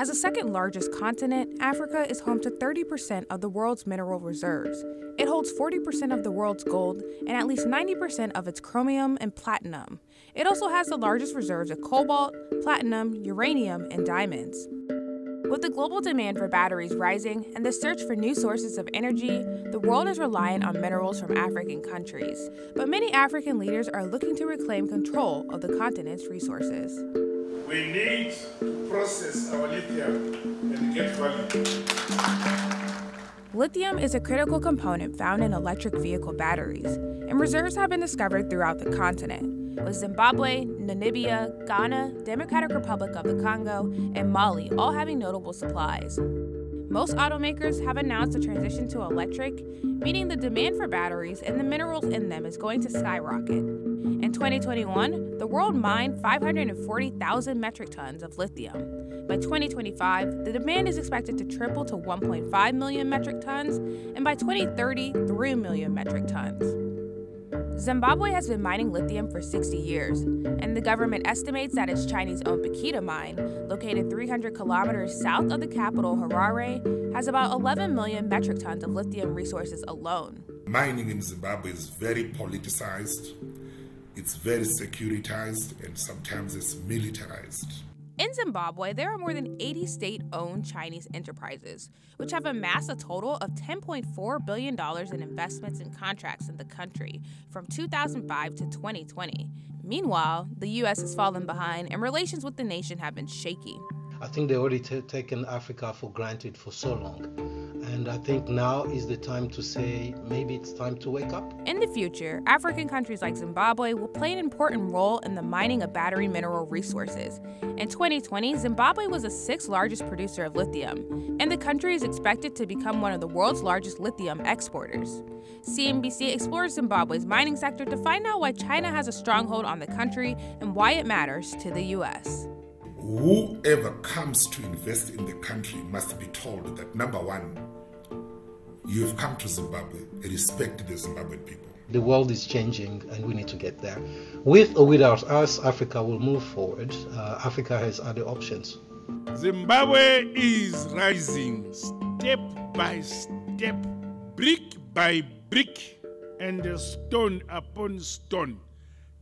As the second largest continent, Africa is home to 30% of the world's mineral reserves. It holds 40% of the world's gold and at least 90% of its chromium and platinum. It also has the largest reserves of cobalt, platinum, uranium, and diamonds. With the global demand for batteries rising and the search for new sources of energy, the world is reliant on minerals from African countries. But many African leaders are looking to reclaim control of the continent's resources. We need to process our lithium and get value. Lithium is a critical component found in electric vehicle batteries, and reserves have been discovered throughout the continent with Zimbabwe, Namibia, Ghana, Democratic Republic of the Congo, and Mali all having notable supplies. Most automakers have announced a transition to electric, meaning the demand for batteries and the minerals in them is going to skyrocket. In 2021, the world mined 540,000 metric tons of lithium. By 2025, the demand is expected to triple to 1.5 million metric tons, and by 2030, 3 million metric tons. Zimbabwe has been mining lithium for 60 years, and the government estimates that its Chinese owned Bikita mine, located 300 kilometers south of the capital, Harare, has about 11 million metric tons of lithium resources alone. Mining in Zimbabwe is very politicized, it's very securitized, and sometimes it's militarized. In Zimbabwe, there are more than 80 state owned Chinese enterprises, which have amassed a total of $10.4 billion in investments and contracts in the country from 2005 to 2020. Meanwhile, the U.S. has fallen behind and relations with the nation have been shaky. I think they've already t- taken Africa for granted for so long. And I think now is the time to say maybe it's time to wake up. In the future, African countries like Zimbabwe will play an important role in the mining of battery mineral resources. In 2020, Zimbabwe was the sixth largest producer of lithium, and the country is expected to become one of the world's largest lithium exporters. CNBC explores Zimbabwe's mining sector to find out why China has a stronghold on the country and why it matters to the U.S whoever comes to invest in the country must be told that number one, you have come to Zimbabwe, and respect the Zimbabwean people. The world is changing and we need to get there. With or without us, Africa will move forward. Uh, Africa has other options. Zimbabwe is rising step by step, brick by brick, and stone upon stone.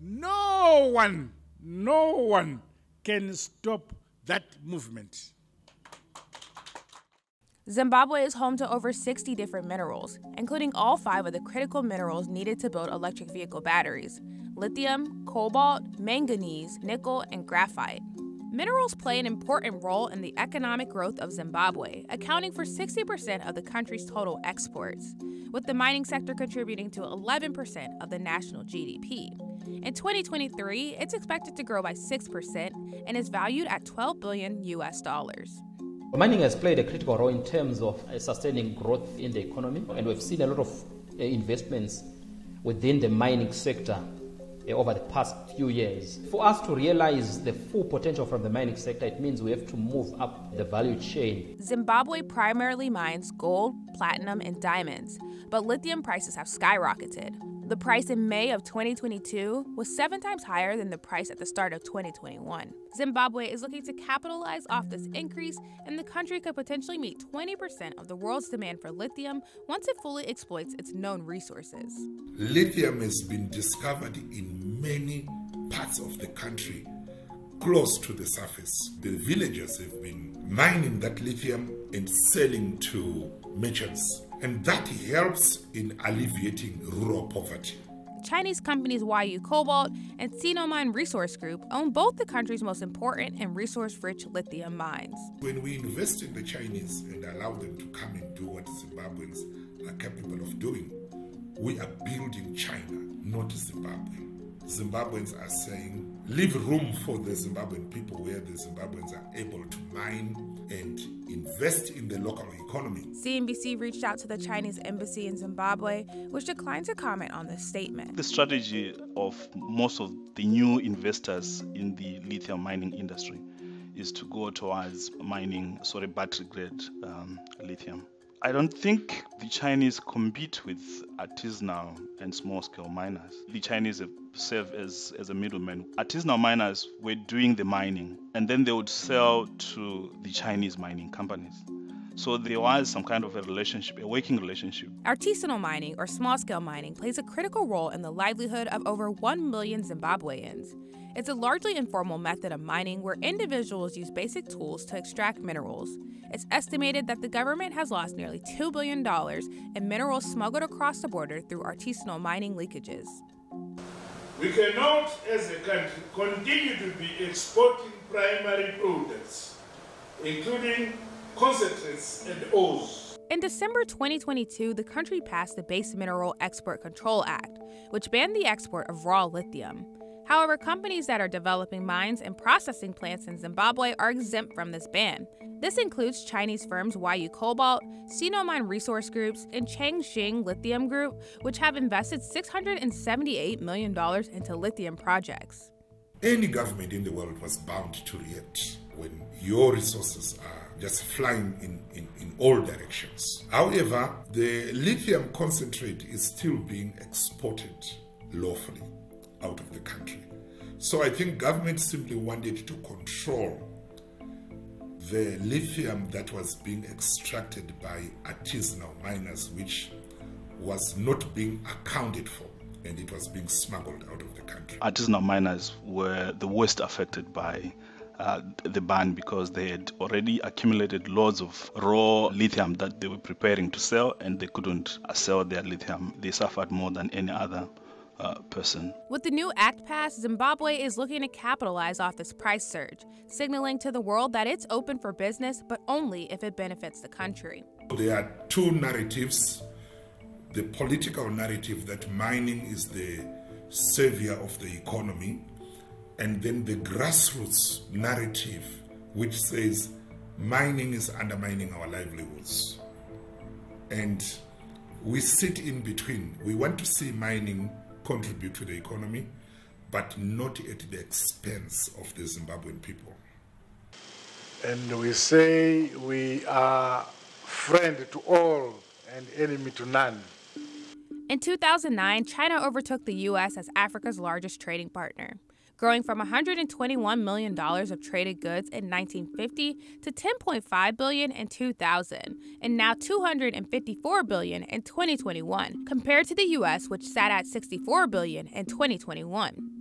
No one, no one can stop that movement. Zimbabwe is home to over 60 different minerals, including all five of the critical minerals needed to build electric vehicle batteries lithium, cobalt, manganese, nickel, and graphite. Minerals play an important role in the economic growth of Zimbabwe, accounting for 60% of the country's total exports, with the mining sector contributing to 11% of the national GDP. In 2023, it's expected to grow by 6% and is valued at 12 billion US dollars. Mining has played a critical role in terms of uh, sustaining growth in the economy, and we've seen a lot of uh, investments within the mining sector uh, over the past few years. For us to realize the full potential from the mining sector, it means we have to move up the value chain. Zimbabwe primarily mines gold, platinum, and diamonds, but lithium prices have skyrocketed. The price in May of 2022 was seven times higher than the price at the start of 2021. Zimbabwe is looking to capitalize off this increase, and the country could potentially meet 20% of the world's demand for lithium once it fully exploits its known resources. Lithium has been discovered in many parts of the country close to the surface. The villagers have been mining that lithium and selling to merchants and that helps in alleviating rural poverty. Chinese companies Huayou Cobalt and Sinomine Resource Group own both the country's most important and resource-rich lithium mines. When we invest in the Chinese and allow them to come and do what Zimbabweans are capable of doing, we are building China, not Zimbabwe. Zimbabweans are saying, leave room for the Zimbabwean people where the Zimbabweans are able to mine and invest in the local economy. CNBC reached out to the Chinese embassy in Zimbabwe, which declined to comment on this statement. The strategy of most of the new investors in the lithium mining industry is to go towards mining, sorry, battery grade um, lithium I don't think the Chinese compete with artisanal and small scale miners. The Chinese serve as, as a middleman. Artisanal miners were doing the mining and then they would sell to the Chinese mining companies. So there was some kind of a relationship, a working relationship. Artisanal mining or small scale mining plays a critical role in the livelihood of over 1 million Zimbabweans. It's a largely informal method of mining where individuals use basic tools to extract minerals. It's estimated that the government has lost nearly $2 billion in minerals smuggled across the border through artisanal mining leakages. We cannot, as a country, continue to be exporting primary products, including concentrates, and ores. In December 2022, the country passed the Base Mineral Export Control Act, which banned the export of raw lithium. However, companies that are developing mines and processing plants in Zimbabwe are exempt from this ban. This includes Chinese firms Huayou Cobalt, Sinomine Resource Groups, and Chengxin Lithium Group, which have invested $678 million into lithium projects. Any government in the world was bound to react when your resources are just flying in, in, in all directions. However, the lithium concentrate is still being exported lawfully out of the country. So I think government simply wanted to control the lithium that was being extracted by artisanal miners, which was not being accounted for and it was being smuggled out of the country. Artisanal miners were the worst affected by uh, the ban because they had already accumulated loads of raw lithium that they were preparing to sell and they couldn't sell their lithium. They suffered more than any other uh, person. With the new act passed, Zimbabwe is looking to capitalize off this price surge, signaling to the world that it's open for business, but only if it benefits the country. There are two narratives the political narrative that mining is the savior of the economy and then the grassroots narrative, which says mining is undermining our livelihoods. And we sit in between. We want to see mining contribute to the economy, but not at the expense of the Zimbabwean people. And we say we are friend to all and enemy to none. In 2009, China overtook the U.S. as Africa's largest trading partner growing from $121 million of traded goods in 1950 to 10.5 billion in 2000, and now 254 billion in 2021, compared to the US, which sat at 64 billion in 2021.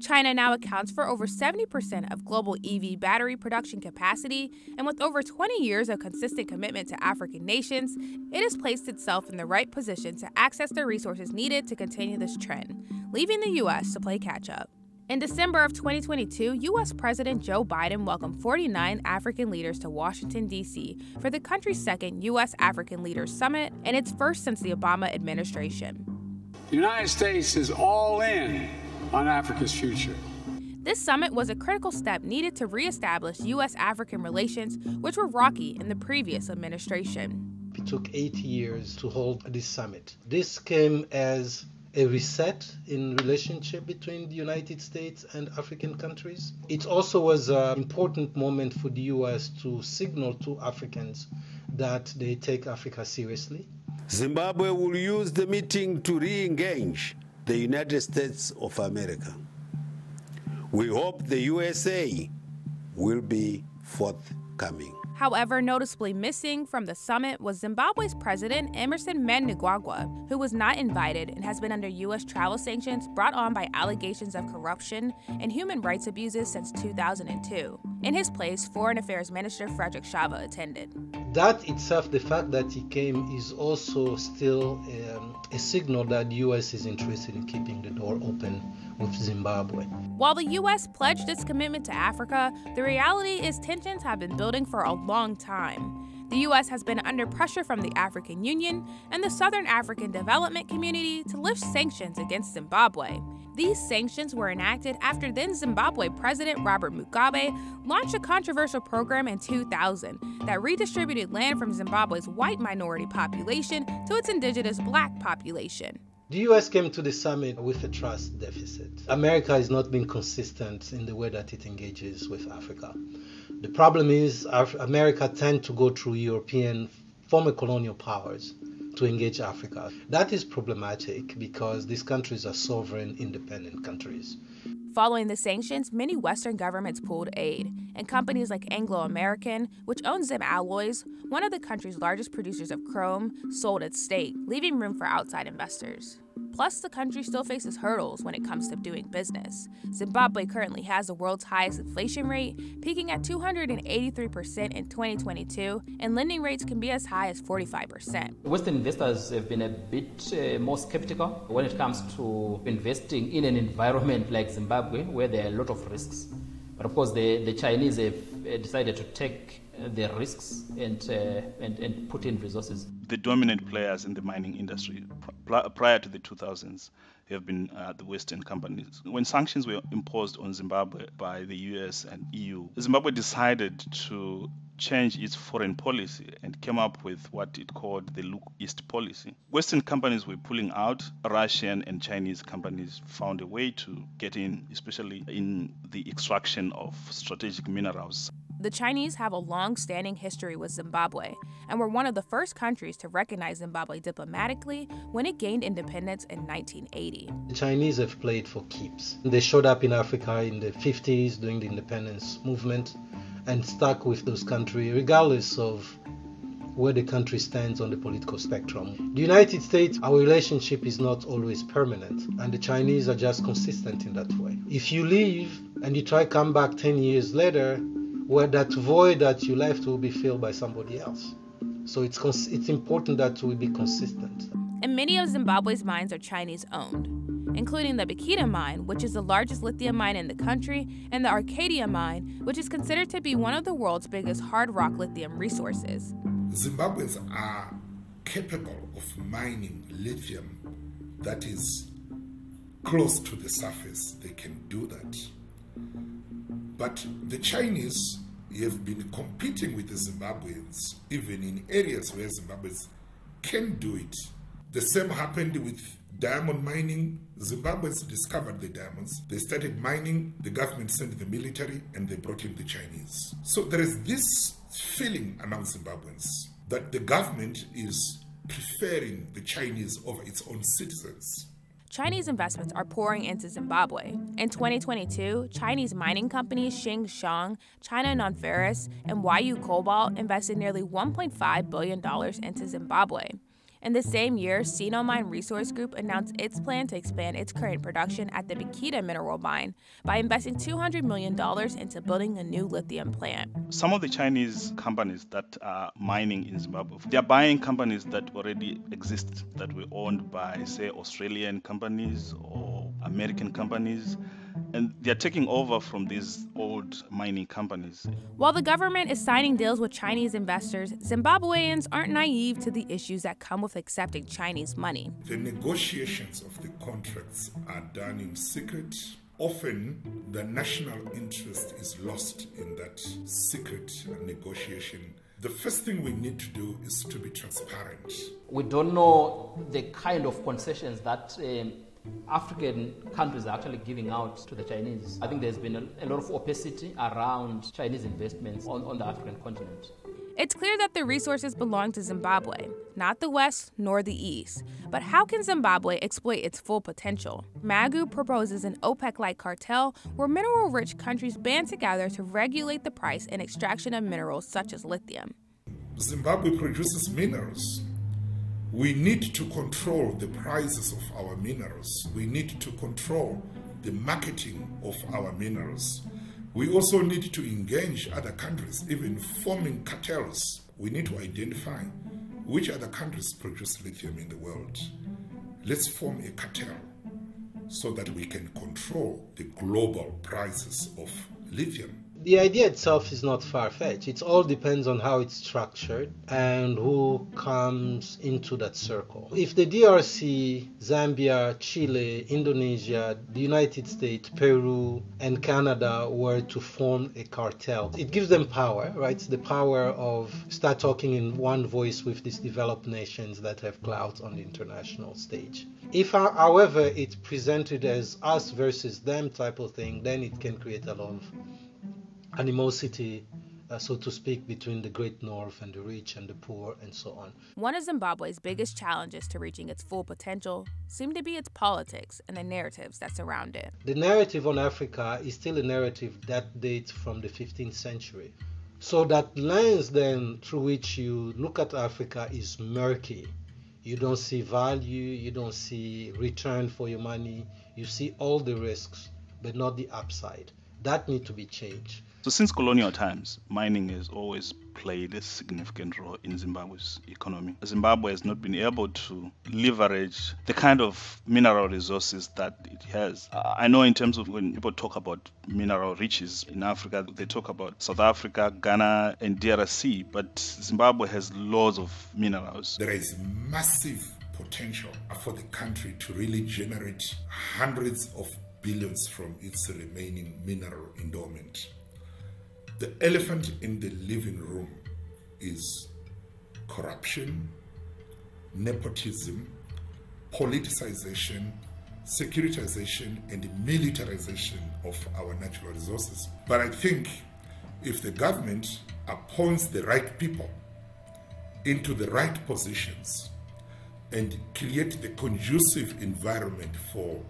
China now accounts for over 70% of global EV battery production capacity, and with over 20 years of consistent commitment to African nations, it has placed itself in the right position to access the resources needed to continue this trend, leaving the U.S. to play catch up. In December of 2022, U.S. President Joe Biden welcomed 49 African leaders to Washington, D.C. for the country's second U.S. African Leaders Summit and its first since the Obama administration. The United States is all in on Africa's future. This summit was a critical step needed to reestablish U.S. African relations, which were rocky in the previous administration. It took eight years to hold this summit. This came as a reset in relationship between the United States and African countries. It also was an important moment for the US to signal to Africans that they take Africa seriously. Zimbabwe will use the meeting to re-engage the United States of America. We hope the USA will be forthcoming. However, noticeably missing from the summit was Zimbabwe's president Emmerson Mnangagwa, who was not invited and has been under U.S. travel sanctions brought on by allegations of corruption and human rights abuses since 2002. In his place, Foreign Affairs Minister Frederick Shava attended. That itself, the fact that he came, is also still um, a signal that the U.S. is interested in keeping the door open with Zimbabwe. While the U.S. pledged its commitment to Africa, the reality is tensions have been building for a long time. The U.S. has been under pressure from the African Union and the Southern African Development Community to lift sanctions against Zimbabwe. These sanctions were enacted after then Zimbabwe President Robert Mugabe launched a controversial program in 2000 that redistributed land from Zimbabwe's white minority population to its indigenous black population. The US came to the summit with a trust deficit. America has not been consistent in the way that it engages with Africa. The problem is America tend to go through European former colonial powers to engage Africa. That is problematic because these countries are sovereign, independent countries. Following the sanctions, many Western governments pulled aid, and companies like Anglo American, which owns Zim Alloys, one of the country's largest producers of chrome, sold its stake, leaving room for outside investors. Plus, the country still faces hurdles when it comes to doing business. Zimbabwe currently has the world's highest inflation rate, peaking at 283% in 2022, and lending rates can be as high as 45%. Western investors have been a bit uh, more skeptical when it comes to investing in an environment like Zimbabwe, where there are a lot of risks. But of course, the, the Chinese have decided to take uh, the risks and, uh, and, and put in resources. The dominant players in the mining industry pr- prior to the 2000s have been uh, the Western companies. When sanctions were imposed on Zimbabwe by the US and EU, Zimbabwe decided to change its foreign policy and came up with what it called the Look East policy. Western companies were pulling out, Russian and Chinese companies found a way to get in, especially in the extraction of strategic minerals. The Chinese have a long standing history with Zimbabwe and were one of the first countries to recognize Zimbabwe diplomatically when it gained independence in 1980. The Chinese have played for keeps. They showed up in Africa in the 50s during the independence movement and stuck with those countries regardless of where the country stands on the political spectrum. The United States, our relationship is not always permanent, and the Chinese are just consistent in that way. If you leave and you try to come back 10 years later, where that void that you left will be filled by somebody else. So it's cons- it's important that we be consistent. And many of Zimbabwe's mines are Chinese owned, including the Bikita mine, which is the largest lithium mine in the country, and the Arcadia mine, which is considered to be one of the world's biggest hard rock lithium resources. Zimbabweans are capable of mining lithium that is close to the surface. They can do that. But the Chinese have been competing with the Zimbabweans, even in areas where Zimbabweans can do it. The same happened with diamond mining. Zimbabweans discovered the diamonds. They started mining, the government sent the military, and they brought in the Chinese. So there is this feeling among Zimbabweans that the government is preferring the Chinese over its own citizens. Chinese investments are pouring into Zimbabwe. In 2022, Chinese mining companies Tsingshan, China Nonferrous, and Huayou Cobalt invested nearly $1.5 billion into Zimbabwe. In the same year, Sinomine Resource Group announced its plan to expand its current production at the Bikita mineral mine by investing $200 million into building a new lithium plant. Some of the Chinese companies that are mining in Zimbabwe, they're buying companies that already exist, that were owned by, say, Australian companies or American companies and they're taking over from these old mining companies. While the government is signing deals with Chinese investors, Zimbabweans aren't naive to the issues that come with accepting Chinese money. The negotiations of the contracts are done in secret. Often, the national interest is lost in that secret negotiation. The first thing we need to do is to be transparent. We don't know the kind of concessions that um, African countries are actually giving out to the Chinese. I think there's been a, a lot of opacity around Chinese investments on, on the African continent. It's clear that the resources belong to Zimbabwe, not the West nor the East. But how can Zimbabwe exploit its full potential? Magu proposes an OPEC like cartel where mineral rich countries band together to regulate the price and extraction of minerals such as lithium. Zimbabwe produces minerals we need to control the prices of our minerals. We need to control the marketing of our minerals. We also need to engage other countries, even forming cartels. We need to identify which other countries produce lithium in the world. Let's form a cartel so that we can control the global prices of lithium the idea itself is not far fetched. It all depends on how it's structured and who comes into that circle. If the DRC, Zambia, Chile, Indonesia, the United States, Peru, and Canada were to form a cartel, it gives them power, right? the power of start talking in one voice with these developed nations that have clout on the international stage. If, uh, however, it's presented as us versus them type of thing, then it can create a lot of animosity uh, so to speak, between the great north and the rich and the poor and so on. One of Zimbabwe's biggest challenges to reaching its full potential seem to be its politics and the narratives that surround it. The narrative on Africa is still a narrative that dates from the 15th century. So that lens then through which you look at Africa is murky. You don't see value, you don't see return for your money, you see all the risks, but not the upside. That need to be changed. So since colonial times, mining has always played a significant role in Zimbabwe's economy. Zimbabwe has not been able to leverage the kind of mineral resources that it has. Uh, I know in terms of when people talk about mineral riches in Africa, they talk about South Africa, Ghana, and DRC, but Zimbabwe has loads of minerals. There is massive potential for the country to really generate hundreds of billions from its remaining mineral endowment. The elephant in the living room is corruption, nepotism, politicization, securitization, and militarization of our natural resources. But I think if the government appoints the right people into the right positions and create the conducive environment for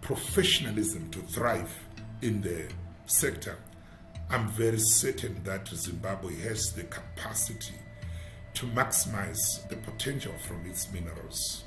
professionalism to thrive in the sector, I'm very certain that Zimbabwe has the capacity to maximize the potential from its minerals.